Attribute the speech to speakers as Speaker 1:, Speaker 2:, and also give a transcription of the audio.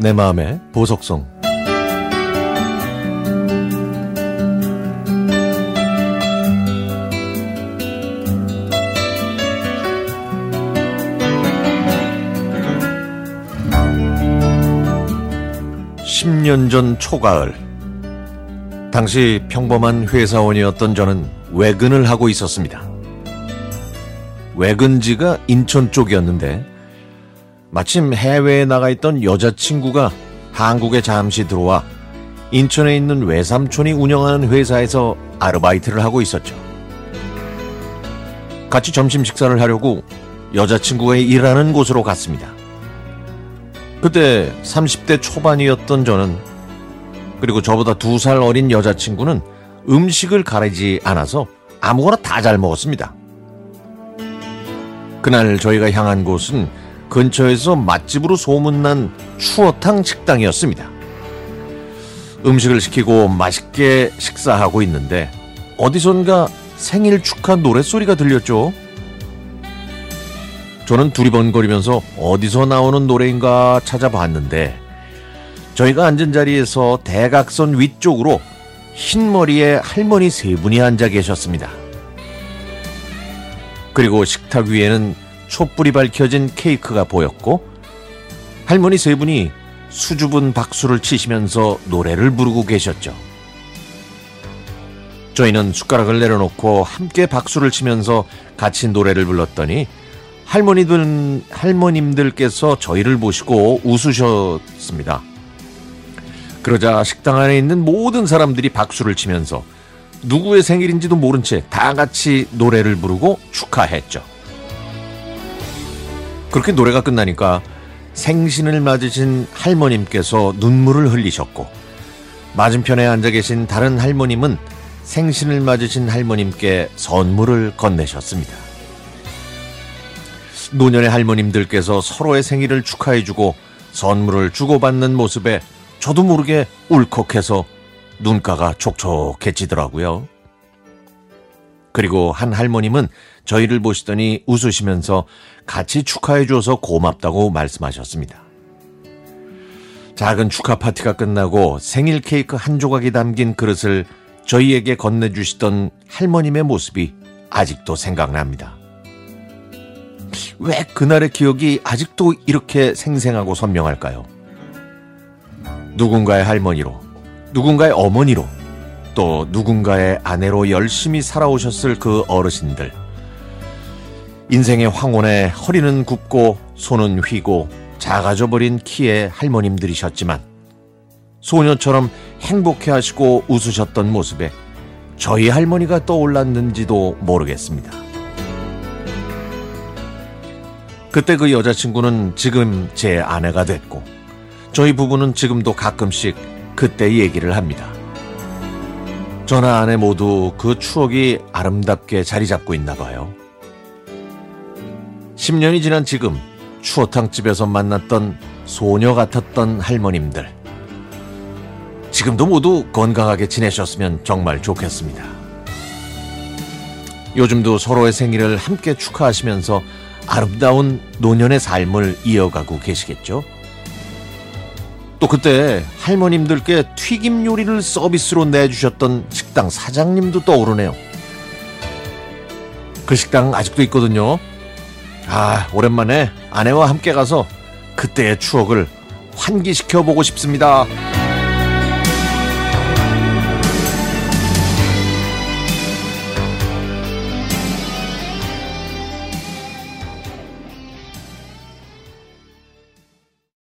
Speaker 1: 내 마음의 보석성 10년 전 초가을 당시 평범한 회사원이었던 저는 외근을 하고 있었습니다. 외근지가 인천 쪽이었는데 마침 해외에 나가 있던 여자친구가 한국에 잠시 들어와 인천에 있는 외삼촌이 운영하는 회사에서 아르바이트를 하고 있었죠. 같이 점심 식사를 하려고 여자친구가 일하는 곳으로 갔습니다. 그때 30대 초반이었던 저는 그리고 저보다 두 살 어린 여자친구는 음식을 가리지 않아서 아무거나 다 잘 먹었습니다. 그날 저희가 향한 곳은 근처에서 맛집으로 소문난 추어탕 식당이었습니다. 음식을 시키고 맛있게 식사하고 있는데 어디선가 생일 축하 노랫소리가 들렸죠. 저는 두리번거리면서 어디서 나오는 노래인가 찾아봤는데 저희가 앉은 자리에서 대각선 위쪽으로 흰머리에 할머니 세 분이 앉아 계셨습니다. 그리고 식탁 위에는 촛불이 밝혀진 케이크가 보였고 할머니 세 분이 수줍은 박수를 치시면서 노래를 부르고 계셨죠. 저희는 숟가락을 내려놓고 함께 박수를 치면서 같이 노래를 불렀더니 할머니들, 할머님들께서 저희를 보시고 웃으셨습니다. 그러자 식당 안에 있는 모든 사람들이 박수를 치면서 누구의 생일인지도 모른 채 다 같이 노래를 부르고 축하했죠. 그렇게 노래가 끝나니까 생신을 맞으신 할머님께서 눈물을 흘리셨고 맞은편에 앉아 계신 다른 할머님은 생신을 맞으신 할머님께 선물을 건네셨습니다. 노년의 할머님들께서 서로의 생일을 축하해주고 선물을 주고받는 모습에 저도 모르게 울컥해서 눈가가 촉촉해지더라고요. 그리고 한 할머님은 저희를 보시더니 웃으시면서 같이 축하해 줘서 고맙다고 말씀하셨습니다. 작은 축하 파티가 끝나고 생일 케이크 한 조각이 담긴 그릇을 저희에게 건네주시던 할머님의 모습이 아직도 생각납니다. 왜 그날의 기억이 아직도 이렇게 생생하고 선명할까요? 누군가의 할머니로, 누군가의 어머니로, 또 누군가의 아내로 열심히 살아오셨을 그 어르신들. 인생의 황혼에 허리는 굽고 손은 휘고 작아져 버린 키의 할머님들이셨지만 소녀처럼 행복해 하시고 웃으셨던 모습에 저희 할머니가 떠올랐는지도 모르겠습니다. 그때 그 여자친구는 지금 제 아내가 됐고 저희 부부는 지금도 가끔씩 그때 얘기를 합니다. 저나 아내 모두 그 추억이 아름답게 자리 잡고 있나 봐요. 10년이 지난 지금 추어탕집에서 만났던 소녀 같았던 할머님들. 지금도 모두 건강하게 지내셨으면 정말 좋겠습니다. 요즘도 서로의 생일을 함께 축하하시면서 아름다운 노년의 삶을 이어가고 계시겠죠? 또 그때 할머님들께 튀김 요리를 서비스로 내주셨던 식당 사장님도 떠오르네요. 그 식당 아직도 있거든요. 아, 오랜만에 아내와 함께 가서 그때의 추억을 환기시켜 보고 싶습니다.